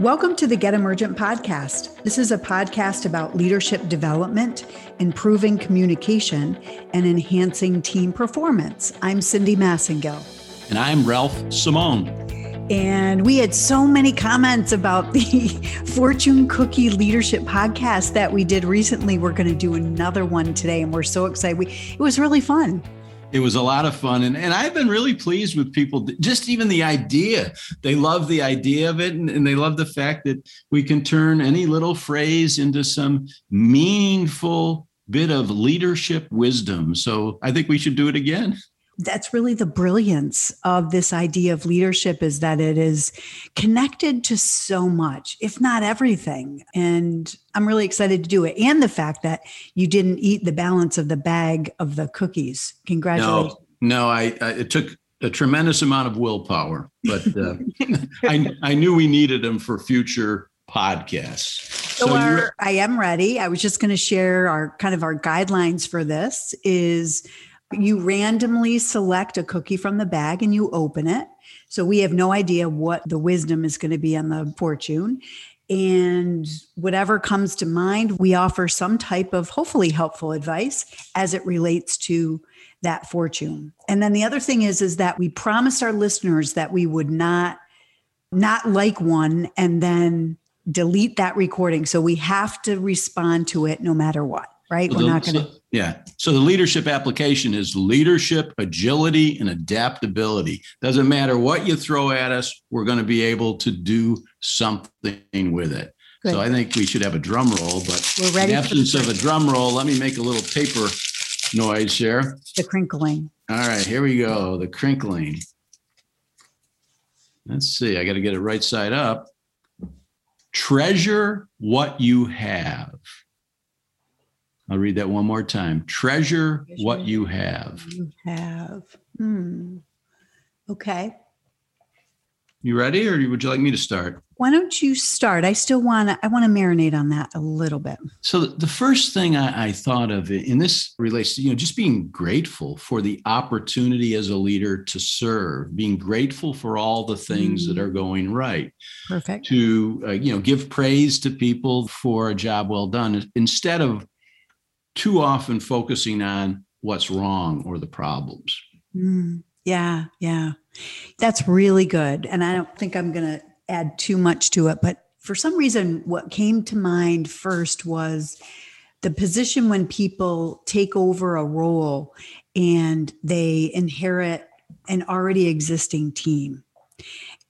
Welcome to the Get Emergent podcast. This is a podcast about leadership development, improving communication, and enhancing team performance. I'm Cindy Massengill. And I'm Ralph Simone. And we had so many comments about the Fortune Cookie Leadership podcast that we did recently. We're going to do another one today, and we're so excited. We, it was really fun it was a lot of fun. And, and i've been really pleased with people just even the idea. They love the idea of it and, and, they love the fact that we can turn any little phrase into some meaningful bit of leadership wisdom. So i think we should do it again that's really the brilliance of this idea of leadership is that it is connected to so much if not everything. And i'm really excited to do it. And the fact that you didn't eat the balance of the bag of the cookies. Congratulations. No, no I, I it took a tremendous amount of willpower but uh, I, I knew we needed them for future podcasts. So, so our, i am ready. I was just going to share our kind of our guidelines for this is you randomly select a cookie from the bag and you open it. So we have no idea what the wisdom is going to be on the fortune. And whatever comes to mind, we offer some type of hopefully helpful advice as it relates to that fortune. And then the other thing is is that we promised our listeners that we would not not like one and then delete that recording. So we have to respond to it no matter what right? We're not going to. So, yeah. So the leadership application is leadership, agility, and adaptability. Doesn't matter what you throw at us, we're going to be able to do something with it. Good. So I think we should have a drum roll, but we're ready in the absence of a drum roll, let me make a little paper noise here. The crinkling. All right, here we go. The crinkling. Let's see. I got to get it right side up. Treasure what you have. I'll read that one more time. Treasure, Treasure what you have. You have. Hmm. Okay. You ready, or would you like me to start? Why don't you start? I still want to. I want to marinate on that a little bit. So the first thing I, I thought of, in this relates to you know just being grateful for the opportunity as a leader to serve, being grateful for all the things mm. that are going right. Perfect. To uh, you know give praise to people for a job well done instead of too often focusing on what's wrong or the problems. Mm, yeah, yeah. That's really good. And I don't think I'm going to add too much to it, but for some reason, what came to mind first was the position when people take over a role and they inherit an already existing team.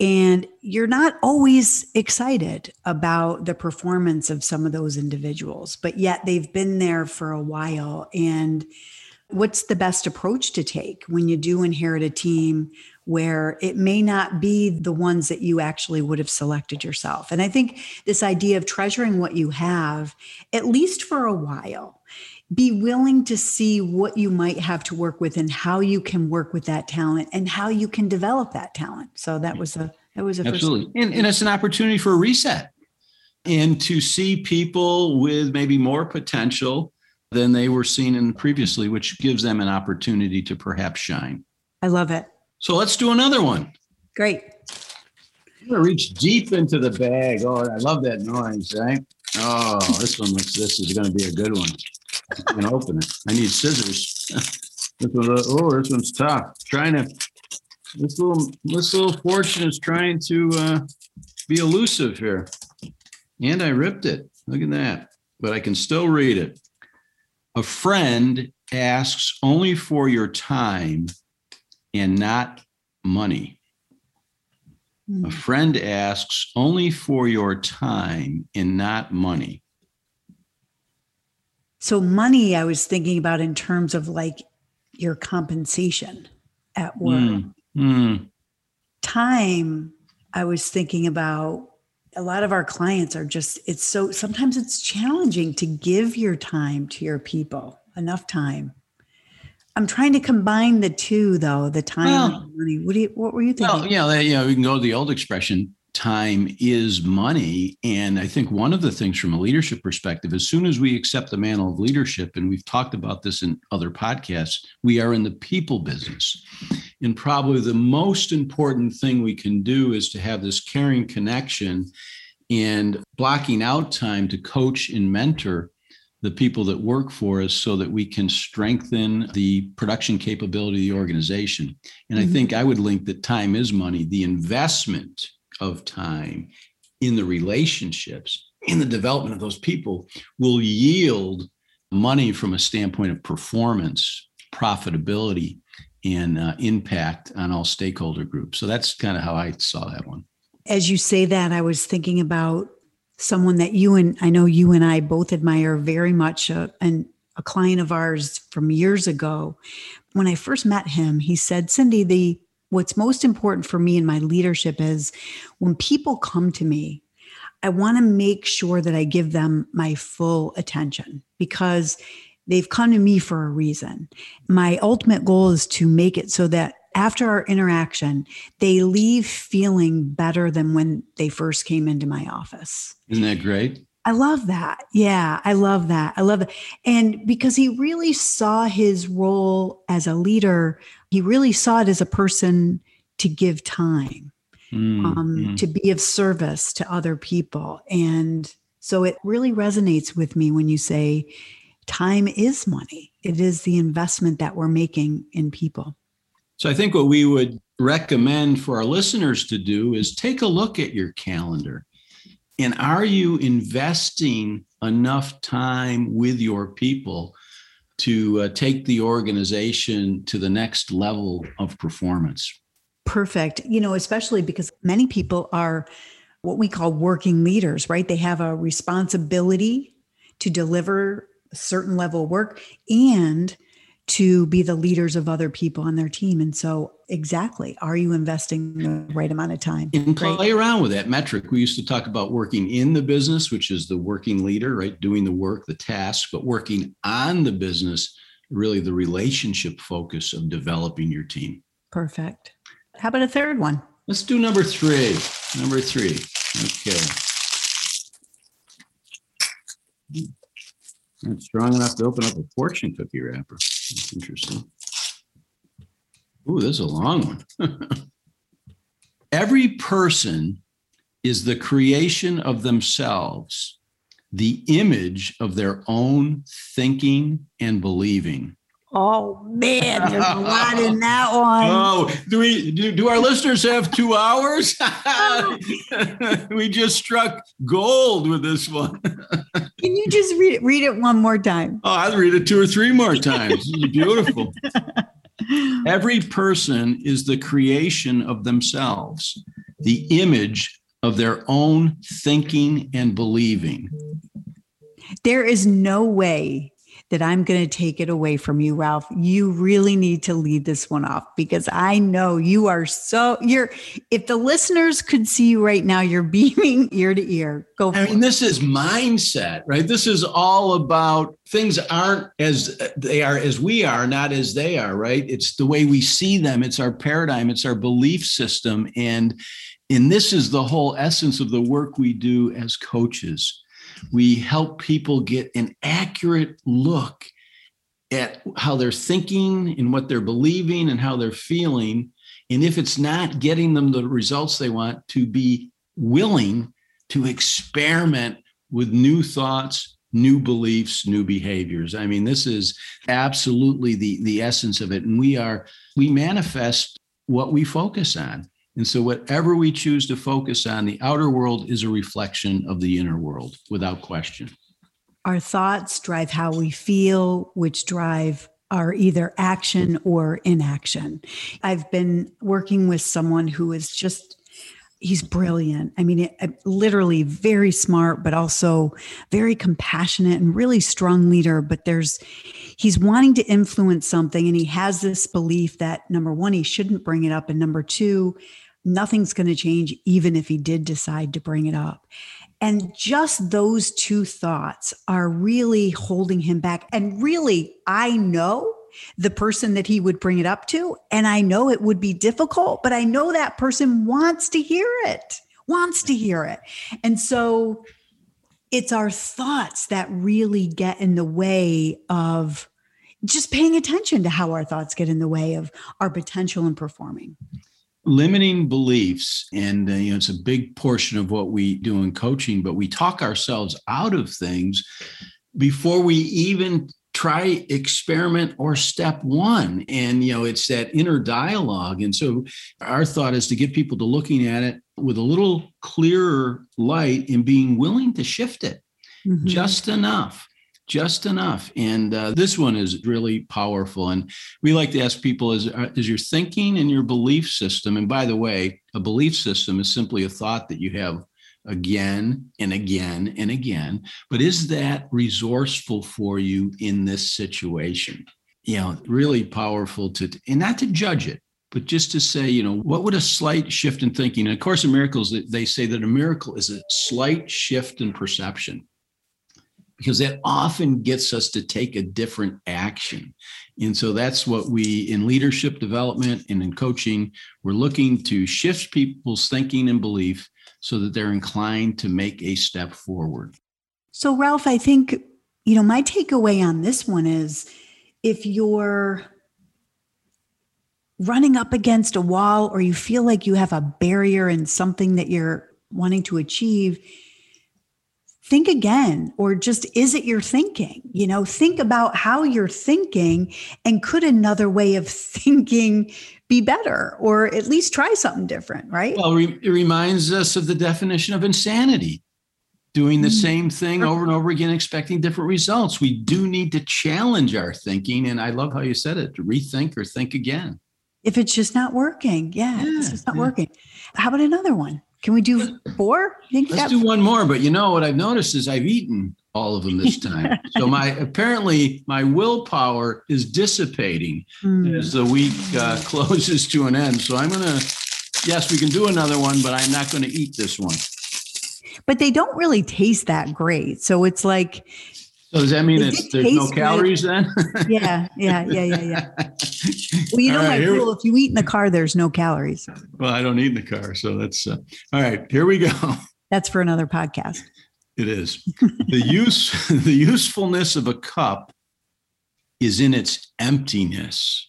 And you're not always excited about the performance of some of those individuals, but yet they've been there for a while. And what's the best approach to take when you do inherit a team where it may not be the ones that you actually would have selected yourself? And I think this idea of treasuring what you have, at least for a while, be willing to see what you might have to work with and how you can work with that talent and how you can develop that talent. So that was a that was a absolutely, and, and it's an opportunity for a reset and to see people with maybe more potential than they were seen in previously, which gives them an opportunity to perhaps shine. I love it. So let's do another one. Great. I'm gonna reach deep into the bag. Oh, I love that noise, right? Oh, this one looks. This is going to be a good one. I'm open it. I need scissors. this one, oh, this one's tough. Trying to. This little this little fortune is trying to uh, be elusive here, and I ripped it. Look at that. But I can still read it. A friend asks only for your time and not money. A hmm. friend asks only for your time and not money. So, money, I was thinking about in terms of like your compensation at work. Mm, mm. Time, I was thinking about a lot of our clients are just, it's so, sometimes it's challenging to give your time to your people, enough time. I'm trying to combine the two, though the time well, and money. What do you? What were you thinking? Well, yeah, you know, we can go to the old expression: time is money. And I think one of the things from a leadership perspective, as soon as we accept the mantle of leadership, and we've talked about this in other podcasts, we are in the people business. And probably the most important thing we can do is to have this caring connection and blocking out time to coach and mentor the people that work for us so that we can strengthen the production capability of the organization. And mm-hmm. I think I would link that time is money, the investment of time in the relationships, in the development of those people will yield money from a standpoint of performance, profitability, and uh, impact on all stakeholder groups. So that's kind of how I saw that one. As you say that, I was thinking about someone that you and I know you and I both admire very much, uh, and a client of ours from years ago. When I first met him, he said, "Cindy, the what's most important for me in my leadership is when people come to me, I want to make sure that I give them my full attention because." They've come to me for a reason. My ultimate goal is to make it so that after our interaction, they leave feeling better than when they first came into my office. Isn't that great? I love that. Yeah, I love that. I love it. And because he really saw his role as a leader, he really saw it as a person to give time, mm, um, mm. to be of service to other people. And so it really resonates with me when you say, time is money. It is the investment that we're making in people. So I think what we would recommend for our listeners to do is take a look at your calendar. And are you investing enough time with your people to uh, take the organization to the next level of performance? Perfect. You know, especially because many people are what we call working leaders, right? They have a responsibility to deliver a certain level of work and to be the leaders of other people on their team. And so, exactly, are you investing the right amount of time? And play around with that metric. We used to talk about working in the business, which is the working leader, right? Doing the work, the task, but working on the business, really the relationship focus of developing your team. Perfect. How about a third one? Let's do number three. Number three. Okay. That's strong enough to open up a fortune cookie wrapper. That's interesting. Ooh, this is a long one. Every person is the creation of themselves, the image of their own thinking and believing. Oh man, there's a lot in that one. Oh, do we do, do our listeners have two hours? Oh. we just struck gold with this one. Can you just read it? Read it one more time. Oh, I'll read it two or three more times. Beautiful. Every person is the creation of themselves, the image of their own thinking and believing. There is no way that I'm going to take it away from you, Ralph. You really need to lead this one off because I know you are so you're if the listeners could see you right now, you're beaming ear to ear. Go I mean, this is mindset, right? This is all about things aren't as they are as we are, not as they are, right? It's the way we see them, it's our paradigm, it's our belief system. And and this is the whole essence of the work we do as coaches we help people get an accurate look at how they're thinking and what they're believing and how they're feeling. And if it's not getting them the results they want, to be willing to experiment with new thoughts, new beliefs, new behaviors. I mean, this is absolutely the, the essence of it. And we are, we manifest what we focus on. And so, whatever we choose to focus on, the outer world is a reflection of the inner world without question. Our thoughts drive how we feel, which drive our either action or inaction. I've been working with someone who is just he's brilliant. I mean, it, literally very smart, but also very compassionate and really strong leader. But there's, he's wanting to influence something, and he has this belief that number one, he shouldn't bring it up, and number two, nothing's going to change, even if he did decide to bring it up. And just those two thoughts are really holding him back. And really, I know the person that he would bring it up to. And I know it would be difficult, but I know that person wants to hear it, wants to hear it. And so it's our thoughts that really get in the way of just paying attention to how our thoughts get in the way of our potential in performing. Limiting beliefs and uh, you know it's a big portion of what we do in coaching but we talk ourselves out of things before we even try experiment or step one. And you know it's that inner dialogue. And so our thought is to get people to looking at it with a little clearer light and being willing to shift it. Mm-hmm. just enough just enough. And uh, this one is really powerful. And we like to ask people is, uh, is your thinking and your belief system, and by the way, a belief system is simply a thought that you have again and again and again, but is that resourceful for you in this situation? You know, really powerful to, and not to judge it, but just to say, you know, what would a slight shift in thinking? And of course, in miracles, they say that a miracle is a slight shift in perception because that often gets us to take a different action. And so that's what we, in leadership development and in coaching, we're looking to shift people's thinking and belief so that they're inclined to make a step forward. So, Ralph, I think, you know, my takeaway on this one is if you're running up against a wall or you feel like you have a barrier in something that you're wanting to achieve, think again or just is it your thinking? You know think about how you're thinking and could another way of thinking be better or at least try something different right? Well it reminds us of the definition of insanity. Doing the mm-hmm. same thing over and over again expecting different results. We do need to challenge our thinking and i love how you said it to rethink or think again. If it's just not working. Yeah, yeah it's just not yeah. working. How about another one can we do four? Think Let's that- do one more. But you know what I've noticed is I've eaten all of them this time. so my apparently my willpower is dissipating mm. as the week uh, closes to an end. So I'm gonna yes, we can do another one, but I'm not going to eat this one. But they don't really taste that great. So it's like so does that mean it's, there's no calories good. then? yeah, yeah, yeah, yeah, yeah. Well, you know right, my rule: if you eat in the car, there's no calories. Well, I don't eat in the car, so that's uh, all right. Here we go. That's for another podcast. It is the use the usefulness of a cup is in its emptiness.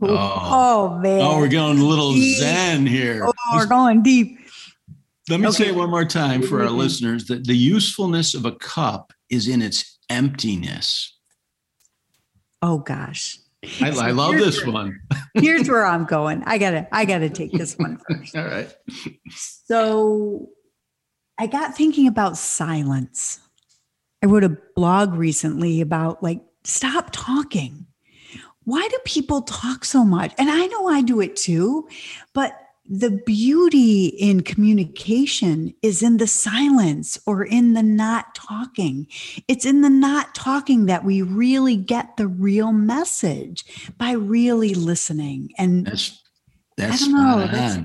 Oh, oh man! Oh, we're going a little deep. zen here. Oh, we're going deep. Let me okay. say it one more time for our listeners that the usefulness of a cup is in its emptiness. Oh gosh. I, I love this where, one. here's where I'm going. I gotta, I gotta take this one first. All right. So I got thinking about silence. I wrote a blog recently about like, stop talking. Why do people talk so much? And I know I do it too, but the beauty in communication is in the silence or in the not talking. It's in the not talking that we really get the real message by really listening. And that's that's, I don't know, that's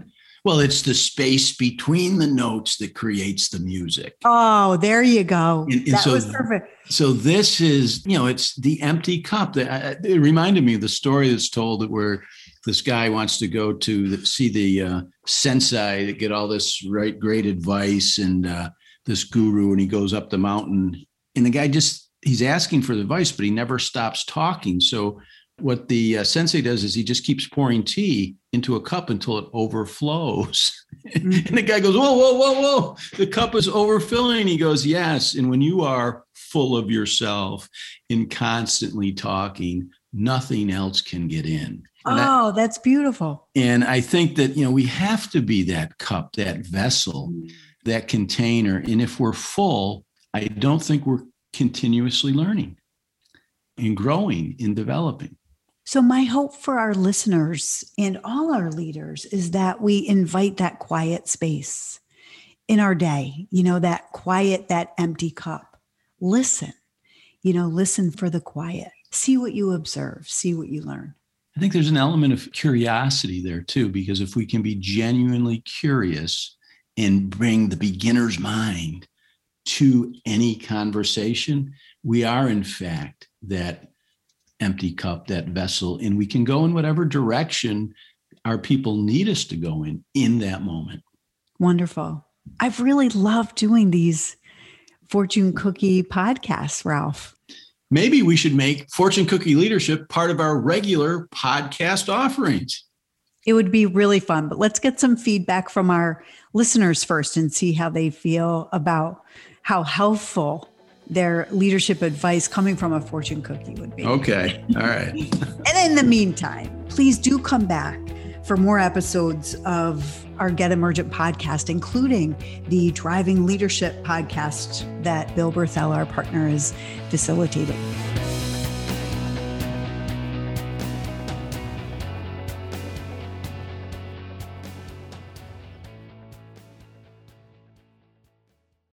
well, it's the space between the notes that creates the music. Oh, there you go. And, and that so, was perfect. So this is, you know, it's the empty cup. That it reminded me of the story that's told that where this guy wants to go to the, see the uh, sensei to get all this right great advice and uh, this guru and he goes up the mountain and the guy just he's asking for the advice but he never stops talking. So what the uh, sensei does is he just keeps pouring tea into a cup until it overflows. Mm-hmm. and the guy goes whoa whoa whoa whoa the cup is overfilling he goes yes. And when you are full of yourself and constantly talking nothing else can get in and oh, I, that's beautiful. And I think that, you know, we have to be that cup, that vessel, mm. that container. And if we're full, I don't think we're continuously learning and growing and developing. So, my hope for our listeners and all our leaders is that we invite that quiet space in our day, you know, that quiet, that empty cup. Listen, you know, listen for the quiet. See what you observe, see what you learn. I think there's an element of curiosity there too, because if we can be genuinely curious and bring the beginner's mind to any conversation, we are in fact that empty cup, that vessel, and we can go in whatever direction our people need us to go in in that moment. Wonderful. I've really loved doing these fortune cookie podcasts, Ralph maybe we should make Fortune Cookie Leadership part of our regular podcast offerings. It would be really fun, but let's get some feedback from our listeners first and see how they feel about how helpful their leadership advice coming from a fortune cookie would be. Okay. All right. and in the meantime, please do come back for more episodes of our Get Emergent podcast, including the Driving Leadership podcast that Bill Berthel, our partner, is facilitating.